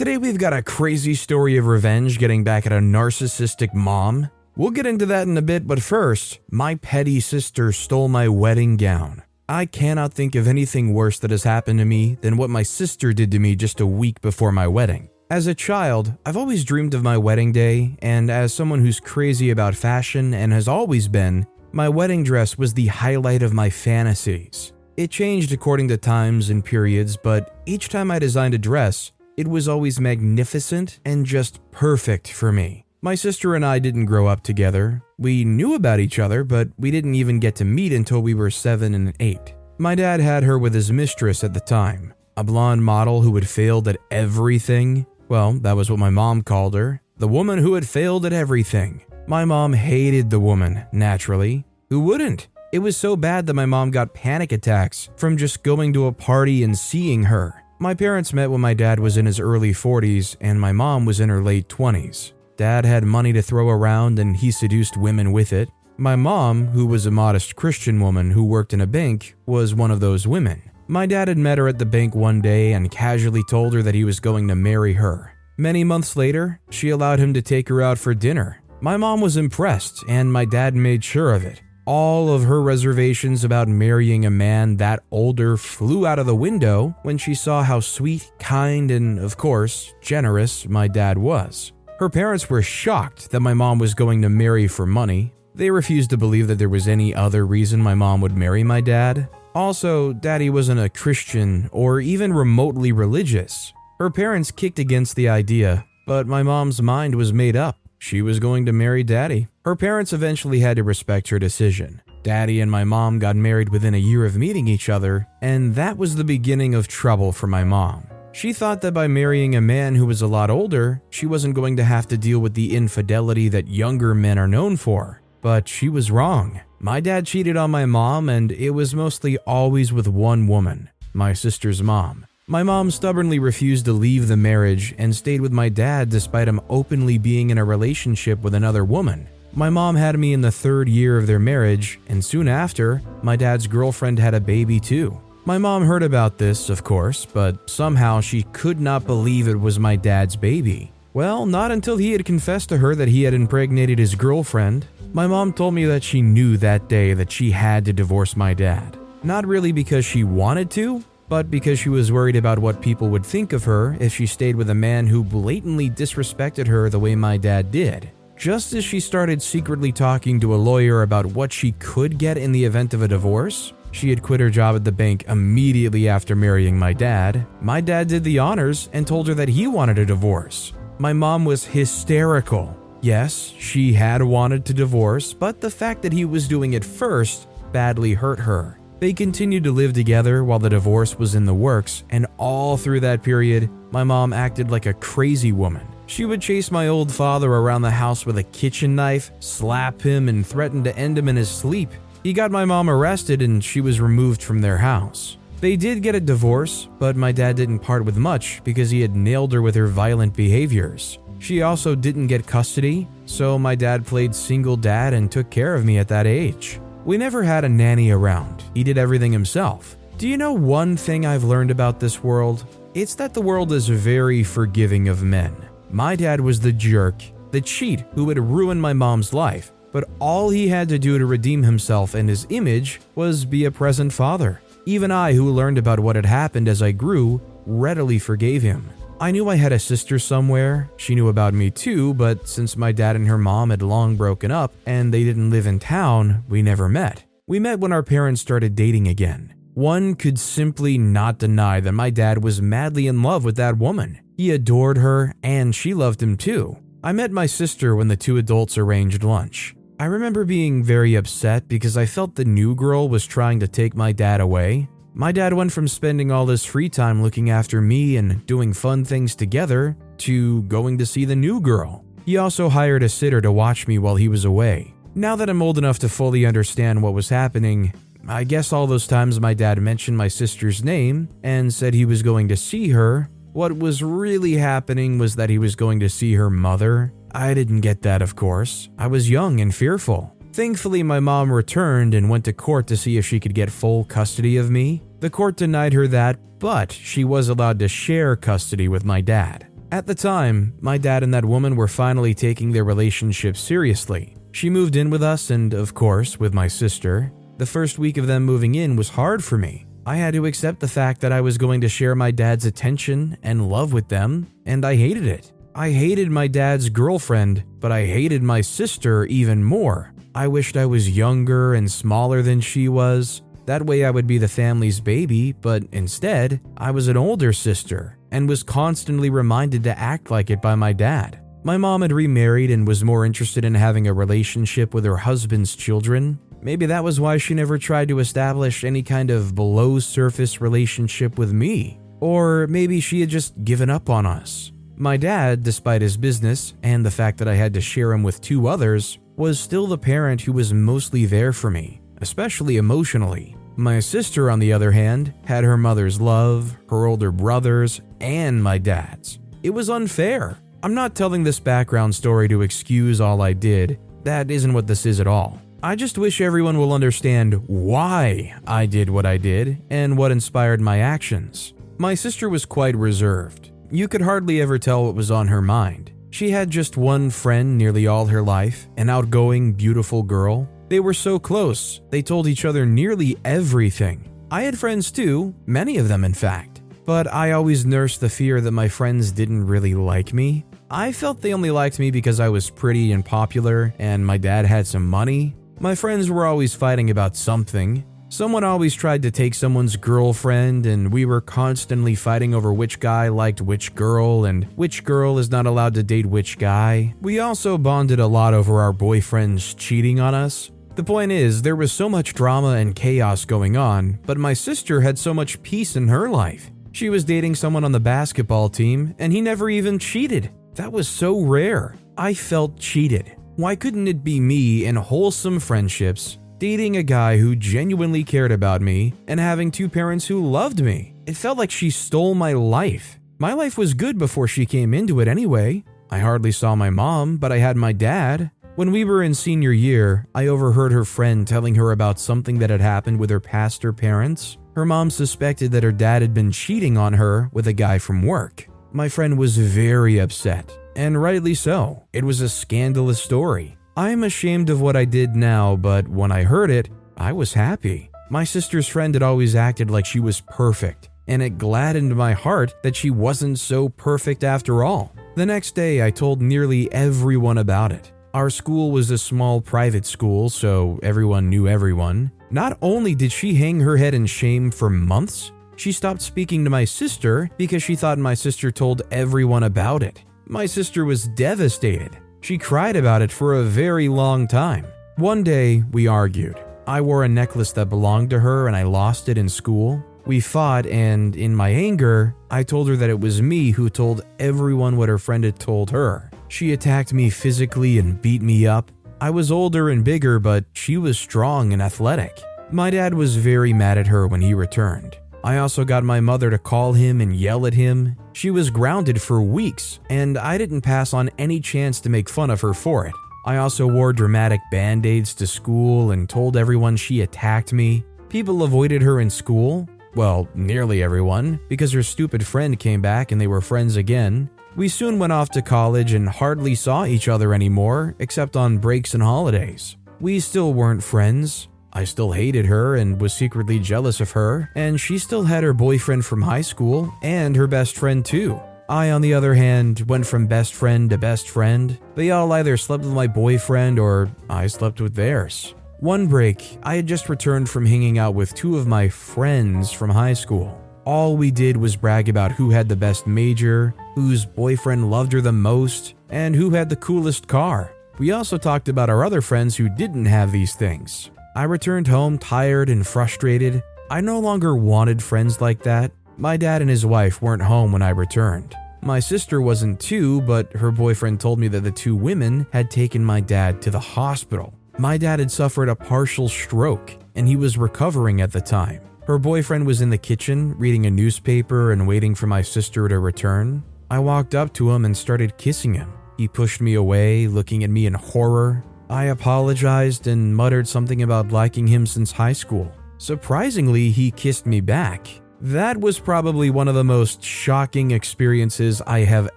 Today we've got a crazy story of revenge getting back at a narcissistic mom. We'll get into that in a bit, but first, my petty sister stole my wedding gown. I cannot think of anything worse that has happened to me than what my sister did to me just a week before my wedding. As a child, I've always dreamed of my wedding day, and as someone who's crazy about fashion and has always been, my wedding dress was the highlight of my fantasies. It changed according to times and periods, but each time I designed a dress, it was always magnificent and just perfect for me. My sister and I didn't grow up together. We knew about each other, but we didn't even get to meet until we were seven and eight. My dad had her with his mistress at the time, a blonde model who had failed at everything. Well, that was what my mom called her the woman who had failed at everything. My mom hated the woman, naturally. Who wouldn't? It was so bad that my mom got panic attacks from just going to a party and seeing her. My parents met when my dad was in his early 40s and my mom was in her late 20s. Dad had money to throw around and he seduced women with it. My mom, who was a modest Christian woman who worked in a bank, was one of those women. My dad had met her at the bank one day and casually told her that he was going to marry her. Many months later, she allowed him to take her out for dinner. My mom was impressed, and my dad made sure of it all of her reservations about marrying a man that older flew out of the window when she saw how sweet, kind, and, of course, generous my dad was. Her parents were shocked that my mom was going to marry for money. They refused to believe that there was any other reason my mom would marry my dad. Also, daddy wasn't a Christian or even remotely religious. Her parents kicked against the idea, but my mom's mind was made up. She was going to marry daddy. Her parents eventually had to respect her decision. Daddy and my mom got married within a year of meeting each other, and that was the beginning of trouble for my mom. She thought that by marrying a man who was a lot older, she wasn't going to have to deal with the infidelity that younger men are known for. But she was wrong. My dad cheated on my mom, and it was mostly always with one woman, my sister's mom. My mom stubbornly refused to leave the marriage and stayed with my dad despite him openly being in a relationship with another woman. My mom had me in the third year of their marriage, and soon after, my dad's girlfriend had a baby too. My mom heard about this, of course, but somehow she could not believe it was my dad's baby. Well, not until he had confessed to her that he had impregnated his girlfriend. My mom told me that she knew that day that she had to divorce my dad. Not really because she wanted to, but because she was worried about what people would think of her if she stayed with a man who blatantly disrespected her the way my dad did. Just as she started secretly talking to a lawyer about what she could get in the event of a divorce, she had quit her job at the bank immediately after marrying my dad. My dad did the honors and told her that he wanted a divorce. My mom was hysterical. Yes, she had wanted to divorce, but the fact that he was doing it first badly hurt her. They continued to live together while the divorce was in the works, and all through that period, my mom acted like a crazy woman. She would chase my old father around the house with a kitchen knife, slap him, and threaten to end him in his sleep. He got my mom arrested and she was removed from their house. They did get a divorce, but my dad didn't part with much because he had nailed her with her violent behaviors. She also didn't get custody, so my dad played single dad and took care of me at that age. We never had a nanny around, he did everything himself. Do you know one thing I've learned about this world? It's that the world is very forgiving of men. My dad was the jerk, the cheat who had ruined my mom's life, but all he had to do to redeem himself and his image was be a present father. Even I, who learned about what had happened as I grew, readily forgave him. I knew I had a sister somewhere. She knew about me too, but since my dad and her mom had long broken up and they didn't live in town, we never met. We met when our parents started dating again. One could simply not deny that my dad was madly in love with that woman. He adored her, and she loved him too. I met my sister when the two adults arranged lunch. I remember being very upset because I felt the new girl was trying to take my dad away. My dad went from spending all his free time looking after me and doing fun things together to going to see the new girl. He also hired a sitter to watch me while he was away. Now that I'm old enough to fully understand what was happening, I guess all those times my dad mentioned my sister's name and said he was going to see her, what was really happening was that he was going to see her mother. I didn't get that, of course. I was young and fearful. Thankfully, my mom returned and went to court to see if she could get full custody of me. The court denied her that, but she was allowed to share custody with my dad. At the time, my dad and that woman were finally taking their relationship seriously. She moved in with us, and of course, with my sister. The first week of them moving in was hard for me. I had to accept the fact that I was going to share my dad's attention and love with them, and I hated it. I hated my dad's girlfriend, but I hated my sister even more. I wished I was younger and smaller than she was. That way I would be the family's baby, but instead, I was an older sister and was constantly reminded to act like it by my dad. My mom had remarried and was more interested in having a relationship with her husband's children. Maybe that was why she never tried to establish any kind of below surface relationship with me. Or maybe she had just given up on us. My dad, despite his business and the fact that I had to share him with two others, was still the parent who was mostly there for me, especially emotionally. My sister, on the other hand, had her mother's love, her older brothers, and my dad's. It was unfair. I'm not telling this background story to excuse all I did. That isn't what this is at all. I just wish everyone will understand why I did what I did and what inspired my actions. My sister was quite reserved. You could hardly ever tell what was on her mind. She had just one friend nearly all her life, an outgoing, beautiful girl. They were so close, they told each other nearly everything. I had friends too, many of them in fact, but I always nursed the fear that my friends didn't really like me. I felt they only liked me because I was pretty and popular and my dad had some money. My friends were always fighting about something, Someone always tried to take someone's girlfriend, and we were constantly fighting over which guy liked which girl and which girl is not allowed to date which guy. We also bonded a lot over our boyfriends cheating on us. The point is, there was so much drama and chaos going on, but my sister had so much peace in her life. She was dating someone on the basketball team, and he never even cheated. That was so rare. I felt cheated. Why couldn't it be me and wholesome friendships dating a guy who genuinely cared about me, and having two parents who loved me. It felt like she stole my life. My life was good before she came into it anyway. I hardly saw my mom, but I had my dad. When we were in senior year, I overheard her friend telling her about something that had happened with her pastor parents. Her mom suspected that her dad had been cheating on her with a guy from work. My friend was very upset, and rightly so. It was a scandalous story. I'm ashamed of what I did now, but when I heard it, I was happy. My sister's friend had always acted like she was perfect, and it gladdened my heart that she wasn't so perfect after all. The next day, I told nearly everyone about it. Our school was a small private school, so everyone knew everyone. Not only did she hang her head in shame for months, she stopped speaking to my sister because she thought my sister told everyone about it. My sister was devastated. She cried about it for a very long time. One day, we argued. I wore a necklace that belonged to her and I lost it in school. We fought, and in my anger, I told her that it was me who told everyone what her friend had told her. She attacked me physically and beat me up. I was older and bigger, but she was strong and athletic. My dad was very mad at her when he returned. I also got my mother to call him and yell at him. She was grounded for weeks, and I didn't pass on any chance to make fun of her for it. I also wore dramatic band aids to school and told everyone she attacked me. People avoided her in school. Well, nearly everyone, because her stupid friend came back and they were friends again. We soon went off to college and hardly saw each other anymore, except on breaks and holidays. We still weren't friends, I still hated her and was secretly jealous of her, and she still had her boyfriend from high school and her best friend too. I, on the other hand, went from best friend to best friend. They all either slept with my boyfriend or I slept with theirs. One break, I had just returned from hanging out with two of my friends from high school. All we did was brag about who had the best major, whose boyfriend loved her the most, and who had the coolest car. We also talked about our other friends who didn't have these things. I returned home tired and frustrated. I no longer wanted friends like that. My dad and his wife weren't home when I returned. My sister wasn't too, but her boyfriend told me that the two women had taken my dad to the hospital. My dad had suffered a partial stroke and he was recovering at the time. Her boyfriend was in the kitchen reading a newspaper and waiting for my sister to return. I walked up to him and started kissing him. He pushed me away, looking at me in horror. I apologized and muttered something about liking him since high school. Surprisingly, he kissed me back. That was probably one of the most shocking experiences I have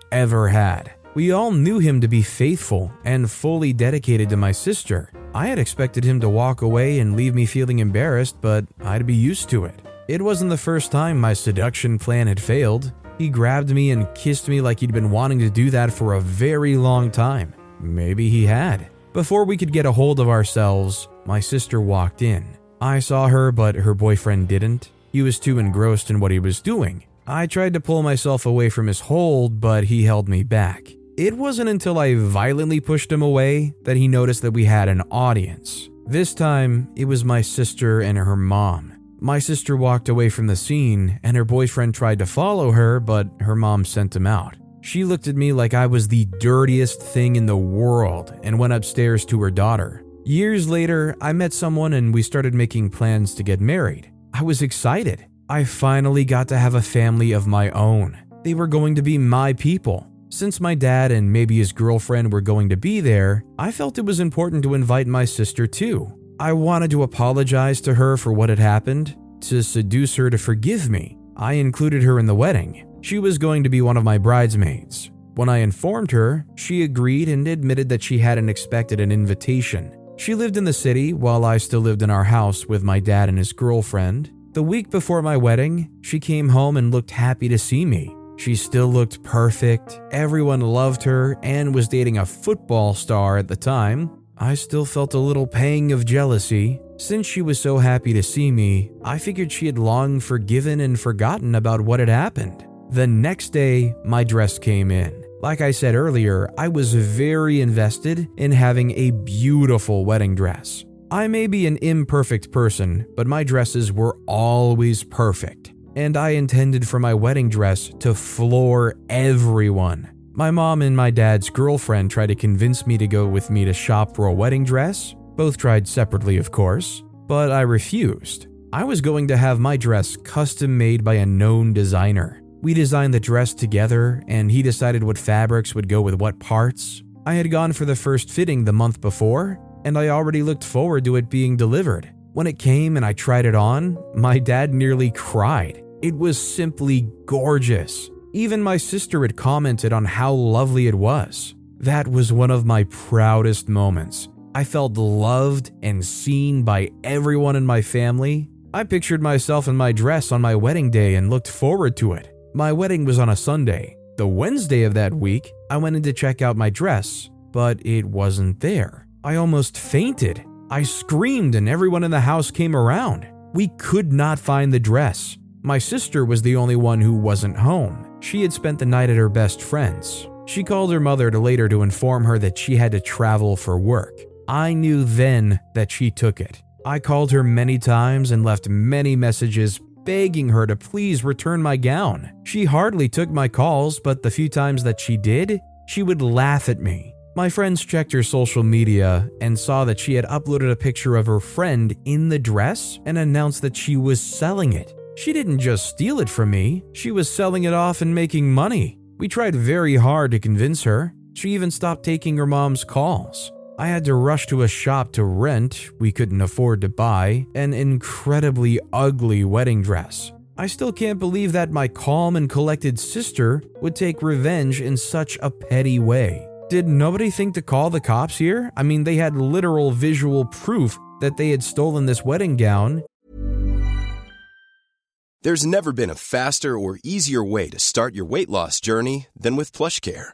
ever had. We all knew him to be faithful and fully dedicated to my sister. I had expected him to walk away and leave me feeling embarrassed, but I'd be used to it. It wasn't the first time my seduction plan had failed. He grabbed me and kissed me like he'd been wanting to do that for a very long time. Maybe he had. Before we could get a hold of ourselves, my sister walked in. I saw her, but her boyfriend didn't. He was too engrossed in what he was doing. I tried to pull myself away from his hold, but he held me back. It wasn't until I violently pushed him away that he noticed that we had an audience. This time, it was my sister and her mom. My sister walked away from the scene, and her boyfriend tried to follow her, but her mom sent him out. She looked at me like I was the dirtiest thing in the world and went upstairs to her daughter. Years later, I met someone and we started making plans to get married. I was excited. I finally got to have a family of my own. They were going to be my people. Since my dad and maybe his girlfriend were going to be there, I felt it was important to invite my sister too. I wanted to apologize to her for what had happened, to seduce her to forgive me. I included her in the wedding. She was going to be one of my bridesmaids. When I informed her, she agreed and admitted that she hadn't expected an invitation. She lived in the city while I still lived in our house with my dad and his girlfriend. The week before my wedding, she came home and looked happy to see me. She still looked perfect, everyone loved her, and was dating a football star at the time. I still felt a little pang of jealousy. Since she was so happy to see me, I figured she had long forgiven and forgotten about what had happened. The next day, my dress came in. Like I said earlier, I was very invested in having a beautiful wedding dress. I may be an imperfect person, but my dresses were always perfect, and I intended for my wedding dress to floor everyone. My mom and my dad's girlfriend tried to convince me to go with me to shop for a wedding dress. Both tried separately, of course, but I refused. I was going to have my dress custom made by a known designer. We designed the dress together, and he decided what fabrics would go with what parts. I had gone for the first fitting the month before, and I already looked forward to it being delivered. When it came and I tried it on, my dad nearly cried. It was simply gorgeous. Even my sister had commented on how lovely it was. That was one of my proudest moments. I felt loved and seen by everyone in my family. I pictured myself in my dress on my wedding day and looked forward to it. My wedding was on a Sunday. The Wednesday of that week, I went in to check out my dress, but it wasn't there. I almost fainted. I screamed, and everyone in the house came around. We could not find the dress. My sister was the only one who wasn't home. She had spent the night at her best friend's. She called her mother to later to inform her that she had to travel for work. I knew then that she took it. I called her many times and left many messages begging her to please return my gown. She hardly took my calls, but the few times that she did, she would laugh at me. My friends checked her social media and saw that she had uploaded a picture of her friend in the dress and announced that she was selling it. She didn't just steal it from me, she was selling it off and making money. We tried very hard to convince her. She even stopped taking her mom's calls. I had to rush to a shop to rent, we couldn't afford to buy, an incredibly ugly wedding dress. I still can't believe that my calm and collected sister would take revenge in such a petty way. Did nobody think to call the cops here? I mean, they had literal visual proof that they had stolen this wedding gown. There's never been a faster or easier way to start your weight loss journey than with PlushCare.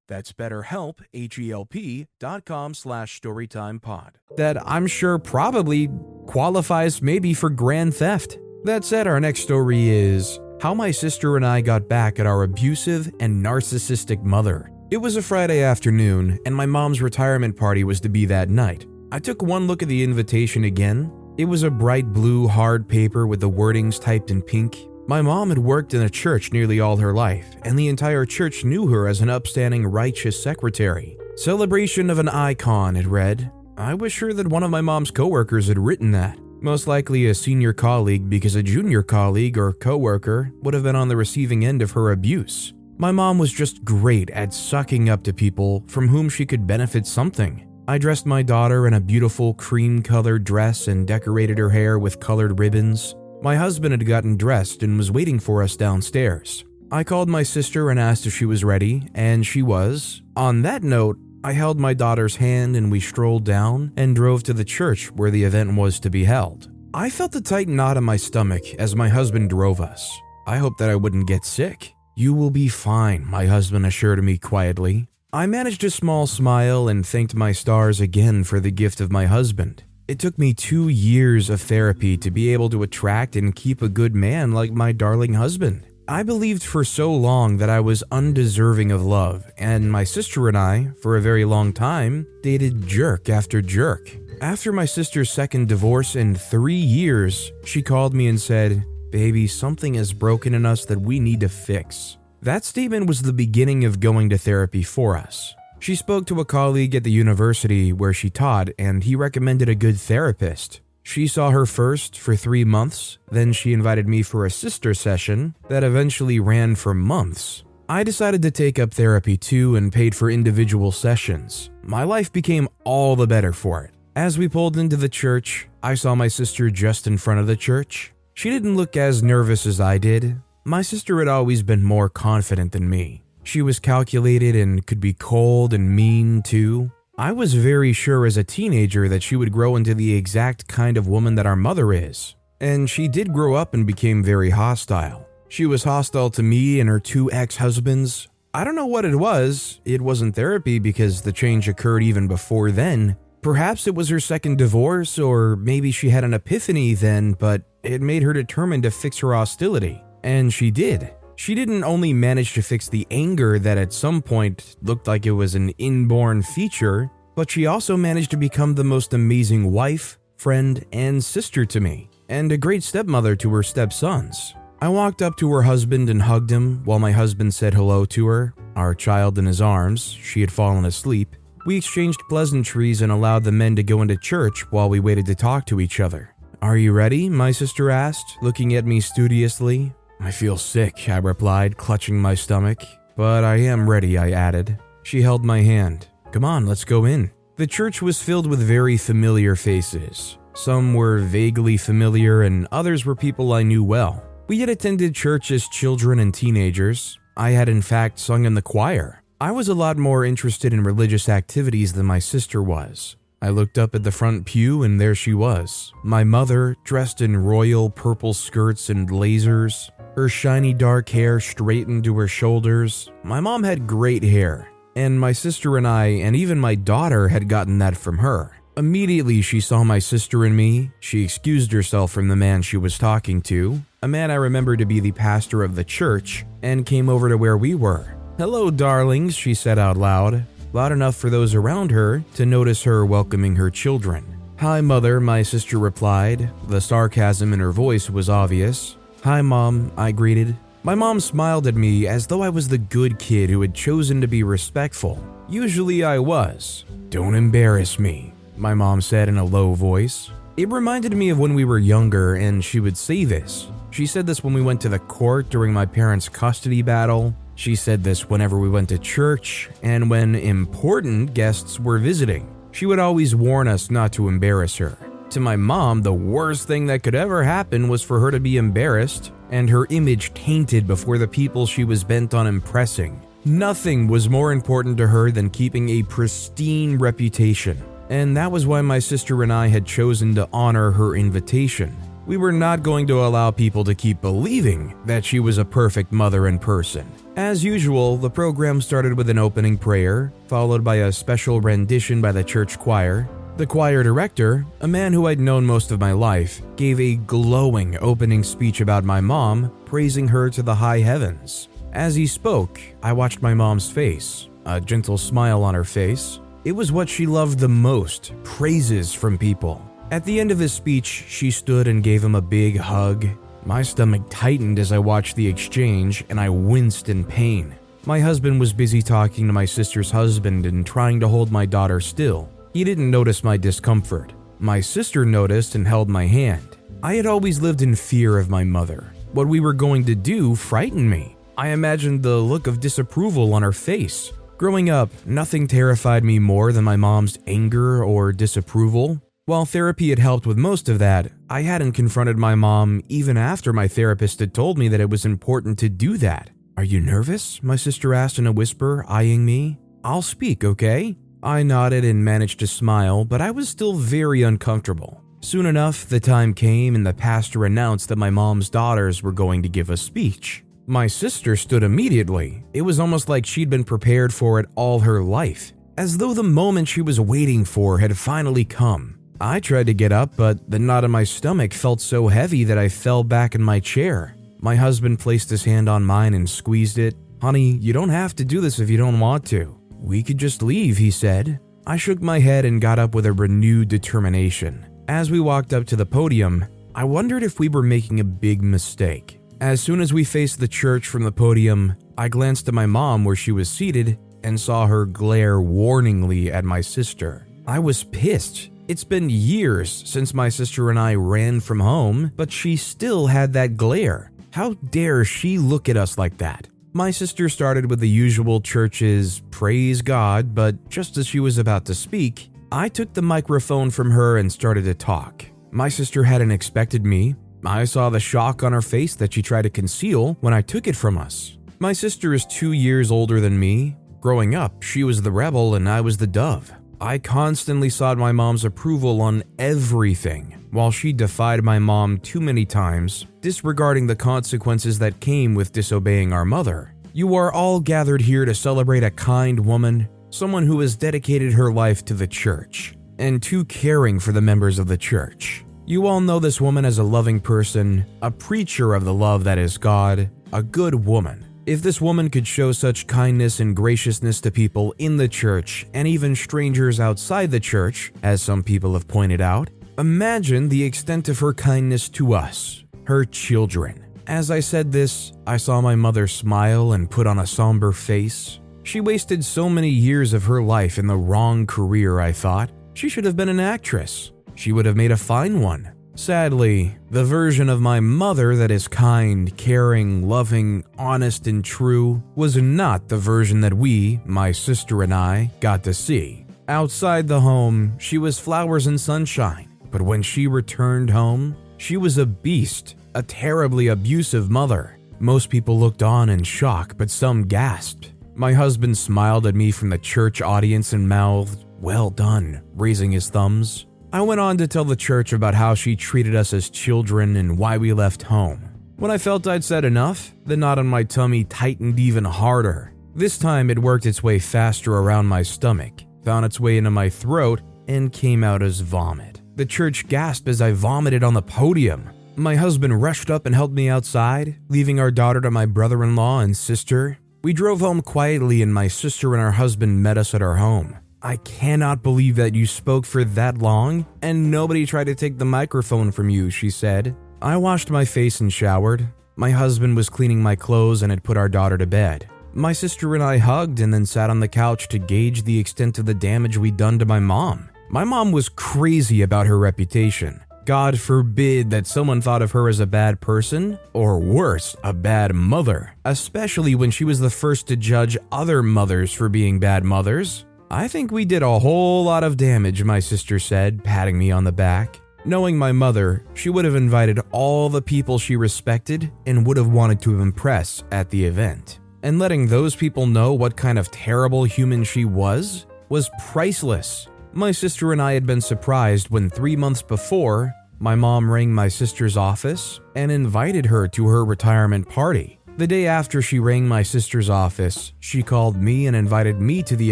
That's betterhelp, H-E-L-P dot com slash storytimepod. That I'm sure probably qualifies maybe for grand theft. That said, our next story is how my sister and I got back at our abusive and narcissistic mother. It was a Friday afternoon, and my mom's retirement party was to be that night. I took one look at the invitation again. It was a bright blue hard paper with the wordings typed in pink. My mom had worked in a church nearly all her life, and the entire church knew her as an upstanding, righteous secretary. Celebration of an icon, it read. I was sure that one of my mom's coworkers had written that. Most likely a senior colleague because a junior colleague or coworker would have been on the receiving end of her abuse. My mom was just great at sucking up to people from whom she could benefit something. I dressed my daughter in a beautiful cream colored dress and decorated her hair with colored ribbons. My husband had gotten dressed and was waiting for us downstairs. I called my sister and asked if she was ready, and she was. On that note, I held my daughter's hand and we strolled down and drove to the church where the event was to be held. I felt a tight knot in my stomach as my husband drove us. I hoped that I wouldn't get sick. You will be fine, my husband assured me quietly. I managed a small smile and thanked my stars again for the gift of my husband. It took me two years of therapy to be able to attract and keep a good man like my darling husband. I believed for so long that I was undeserving of love, and my sister and I, for a very long time, dated jerk after jerk. After my sister's second divorce in three years, she called me and said, Baby, something is broken in us that we need to fix. That statement was the beginning of going to therapy for us. She spoke to a colleague at the university where she taught, and he recommended a good therapist. She saw her first for three months, then she invited me for a sister session that eventually ran for months. I decided to take up therapy too and paid for individual sessions. My life became all the better for it. As we pulled into the church, I saw my sister just in front of the church. She didn't look as nervous as I did. My sister had always been more confident than me. She was calculated and could be cold and mean too. I was very sure as a teenager that she would grow into the exact kind of woman that our mother is. And she did grow up and became very hostile. She was hostile to me and her two ex husbands. I don't know what it was. It wasn't therapy because the change occurred even before then. Perhaps it was her second divorce, or maybe she had an epiphany then, but it made her determined to fix her hostility. And she did. She didn't only manage to fix the anger that at some point looked like it was an inborn feature, but she also managed to become the most amazing wife, friend, and sister to me, and a great stepmother to her stepsons. I walked up to her husband and hugged him while my husband said hello to her, our child in his arms. She had fallen asleep. We exchanged pleasantries and allowed the men to go into church while we waited to talk to each other. Are you ready? My sister asked, looking at me studiously. I feel sick, I replied, clutching my stomach. But I am ready, I added. She held my hand. Come on, let's go in. The church was filled with very familiar faces. Some were vaguely familiar, and others were people I knew well. We had attended church as children and teenagers. I had, in fact, sung in the choir. I was a lot more interested in religious activities than my sister was. I looked up at the front pew and there she was, my mother, dressed in royal purple skirts and lasers, her shiny dark hair straightened to her shoulders. My mom had great hair, and my sister and I, and even my daughter, had gotten that from her. Immediately, she saw my sister and me. She excused herself from the man she was talking to, a man I remember to be the pastor of the church, and came over to where we were. Hello, darlings, she said out loud loud enough for those around her to notice her welcoming her children. Hi, mother, my sister replied. The sarcasm in her voice was obvious. Hi, mom, I greeted. My mom smiled at me as though I was the good kid who had chosen to be respectful. Usually I was. Don't embarrass me, my mom said in a low voice. It reminded me of when we were younger, and she would say this. She said this when we went to the court during my parents' custody battle. She said this whenever we went to church and when important guests were visiting. She would always warn us not to embarrass her. To my mom, the worst thing that could ever happen was for her to be embarrassed and her image tainted before the people she was bent on impressing. Nothing was more important to her than keeping a pristine reputation, and that was why my sister and I had chosen to honor her invitation. We were not going to allow people to keep believing that she was a perfect mother in person. As usual, the program started with an opening prayer, followed by a special rendition by the church choir. The choir director, a man who I'd known most of my life, gave a glowing opening speech about my mom, praising her to the high heavens. As he spoke, I watched my mom's face, a gentle smile on her face. It was what she loved the most praises from people. At the end of his speech, she stood and gave him a big hug, my stomach tightened as I watched the exchange, and I winced in pain. My husband was busy talking to my sister's husband and trying to hold my daughter still. He didn't notice my discomfort. My sister noticed and held my hand. I had always lived in fear of my mother. What we were going to do frightened me. I imagined the look of disapproval on her face. Growing up, nothing terrified me more than my mom's anger or disapproval. While therapy had helped with most of that, I hadn't confronted my mom even after my therapist had told me that it was important to do that. Are you nervous? My sister asked in a whisper, eyeing me. I'll speak, okay? I nodded and managed to smile, but I was still very uncomfortable. Soon enough, the time came and the pastor announced that my mom's daughters were going to give a speech. My sister stood immediately. It was almost like she'd been prepared for it all her life, as though the moment she was waiting for had finally come. I tried to get up, but the knot in my stomach felt so heavy that I fell back in my chair. My husband placed his hand on mine and squeezed it. Honey, you don't have to do this if you don't want to. We could just leave, he said. I shook my head and got up with a renewed determination. As we walked up to the podium, I wondered if we were making a big mistake. As soon as we faced the church from the podium, I glanced at my mom where she was seated and saw her glare warningly at my sister. I was pissed. It's been years since my sister and I ran from home, but she still had that glare. How dare she look at us like that? My sister started with the usual church's praise God, but just as she was about to speak, I took the microphone from her and started to talk. My sister hadn't expected me. I saw the shock on her face that she tried to conceal when I took it from us. My sister is two years older than me. Growing up, she was the rebel and I was the dove. I constantly sought my mom's approval on everything, while she defied my mom too many times, disregarding the consequences that came with disobeying our mother. You are all gathered here to celebrate a kind woman, someone who has dedicated her life to the church, and too caring for the members of the church. You all know this woman as a loving person, a preacher of the love that is God, a good woman. If this woman could show such kindness and graciousness to people in the church and even strangers outside the church, as some people have pointed out, imagine the extent of her kindness to us, her children. As I said this, I saw my mother smile and put on a somber face. She wasted so many years of her life in the wrong career, I thought. She should have been an actress. She would have made a fine one. Sadly, the version of my mother that is kind, caring, loving, honest, and true was not the version that we, my sister and I, got to see. Outside the home, she was flowers and sunshine, but when she returned home, she was a beast, a terribly abusive mother. Most people looked on in shock, but some gasped. My husband smiled at me from the church audience and mouthed, Well done, raising his thumbs. I went on to tell the church about how she treated us as children and why we left home. When I felt I'd said enough, the knot on my tummy tightened even harder. This time it worked its way faster around my stomach, found its way into my throat, and came out as vomit. The church gasped as I vomited on the podium. My husband rushed up and helped me outside, leaving our daughter to my brother in law and sister. We drove home quietly, and my sister and her husband met us at our home. I cannot believe that you spoke for that long and nobody tried to take the microphone from you, she said. I washed my face and showered. My husband was cleaning my clothes and had put our daughter to bed. My sister and I hugged and then sat on the couch to gauge the extent of the damage we'd done to my mom. My mom was crazy about her reputation. God forbid that someone thought of her as a bad person, or worse, a bad mother, especially when she was the first to judge other mothers for being bad mothers. I think we did a whole lot of damage, my sister said, patting me on the back. Knowing my mother, she would have invited all the people she respected and would have wanted to impress at the event. And letting those people know what kind of terrible human she was was priceless. My sister and I had been surprised when three months before, my mom rang my sister's office and invited her to her retirement party. The day after she rang my sister's office, she called me and invited me to the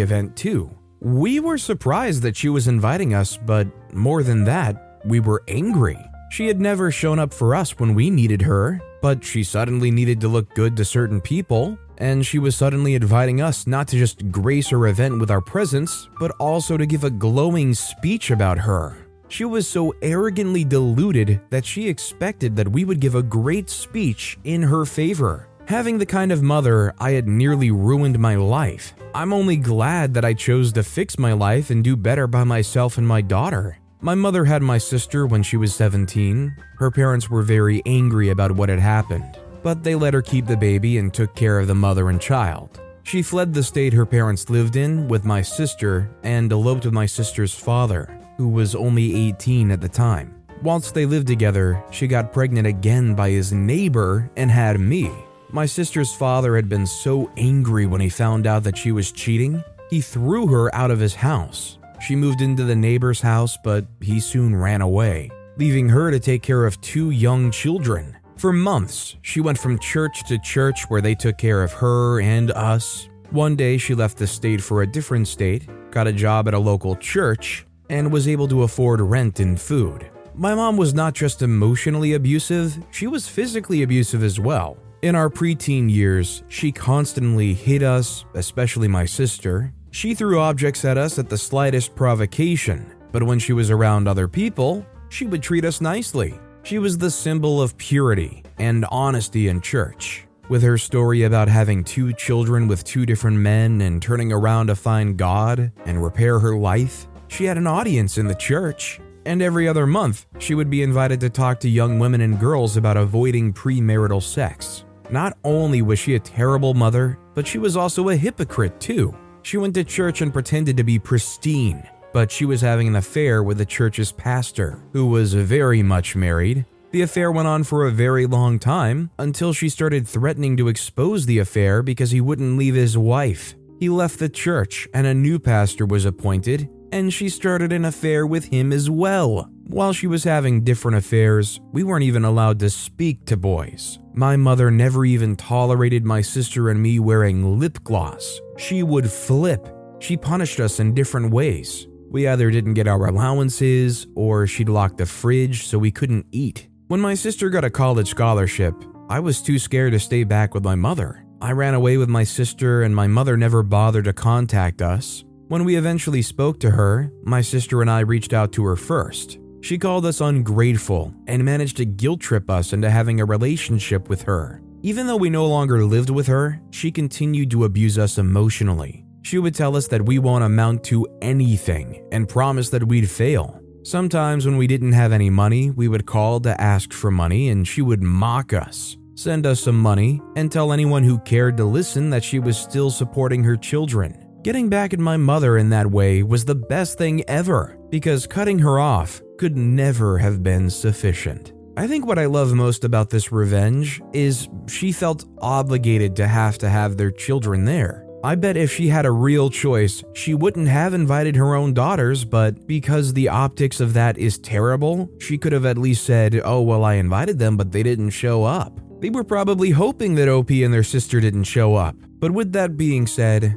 event too. We were surprised that she was inviting us, but more than that, we were angry. She had never shown up for us when we needed her, but she suddenly needed to look good to certain people, and she was suddenly inviting us not to just grace her event with our presence, but also to give a glowing speech about her. She was so arrogantly deluded that she expected that we would give a great speech in her favor. Having the kind of mother, I had nearly ruined my life. I'm only glad that I chose to fix my life and do better by myself and my daughter. My mother had my sister when she was 17. Her parents were very angry about what had happened but they let her keep the baby and took care of the mother and child. She fled the state her parents lived in with my sister and eloped with my sister's father, who was only 18 at the time. Whilst they lived together, she got pregnant again by his neighbor and had me. My sister's father had been so angry when he found out that she was cheating, he threw her out of his house. She moved into the neighbor's house, but he soon ran away, leaving her to take care of two young children. For months, she went from church to church where they took care of her and us. One day, she left the state for a different state, got a job at a local church, and was able to afford rent and food. My mom was not just emotionally abusive, she was physically abusive as well. In our preteen years, she constantly hit us, especially my sister. She threw objects at us at the slightest provocation, but when she was around other people, she would treat us nicely. She was the symbol of purity and honesty in church. With her story about having two children with two different men and turning around to find God and repair her life, she had an audience in the church. And every other month, she would be invited to talk to young women and girls about avoiding premarital sex. Not only was she a terrible mother, but she was also a hypocrite too. She went to church and pretended to be pristine, but she was having an affair with the church's pastor, who was very much married. The affair went on for a very long time until she started threatening to expose the affair because he wouldn't leave his wife. He left the church and a new pastor was appointed, and she started an affair with him as well. While she was having different affairs, we weren't even allowed to speak to boys. My mother never even tolerated my sister and me wearing lip gloss. She would flip. She punished us in different ways. We either didn't get our allowances or she'd lock the fridge so we couldn't eat. When my sister got a college scholarship, I was too scared to stay back with my mother. I ran away with my sister, and my mother never bothered to contact us. When we eventually spoke to her, my sister and I reached out to her first. She called us ungrateful and managed to guilt trip us into having a relationship with her. Even though we no longer lived with her, she continued to abuse us emotionally. She would tell us that we won't amount to anything and promise that we'd fail. Sometimes, when we didn't have any money, we would call to ask for money and she would mock us, send us some money, and tell anyone who cared to listen that she was still supporting her children. Getting back at my mother in that way was the best thing ever because cutting her off could never have been sufficient. I think what I love most about this revenge is she felt obligated to have to have their children there. I bet if she had a real choice, she wouldn't have invited her own daughters, but because the optics of that is terrible, she could have at least said, Oh, well, I invited them, but they didn't show up. They were probably hoping that OP and their sister didn't show up. But with that being said,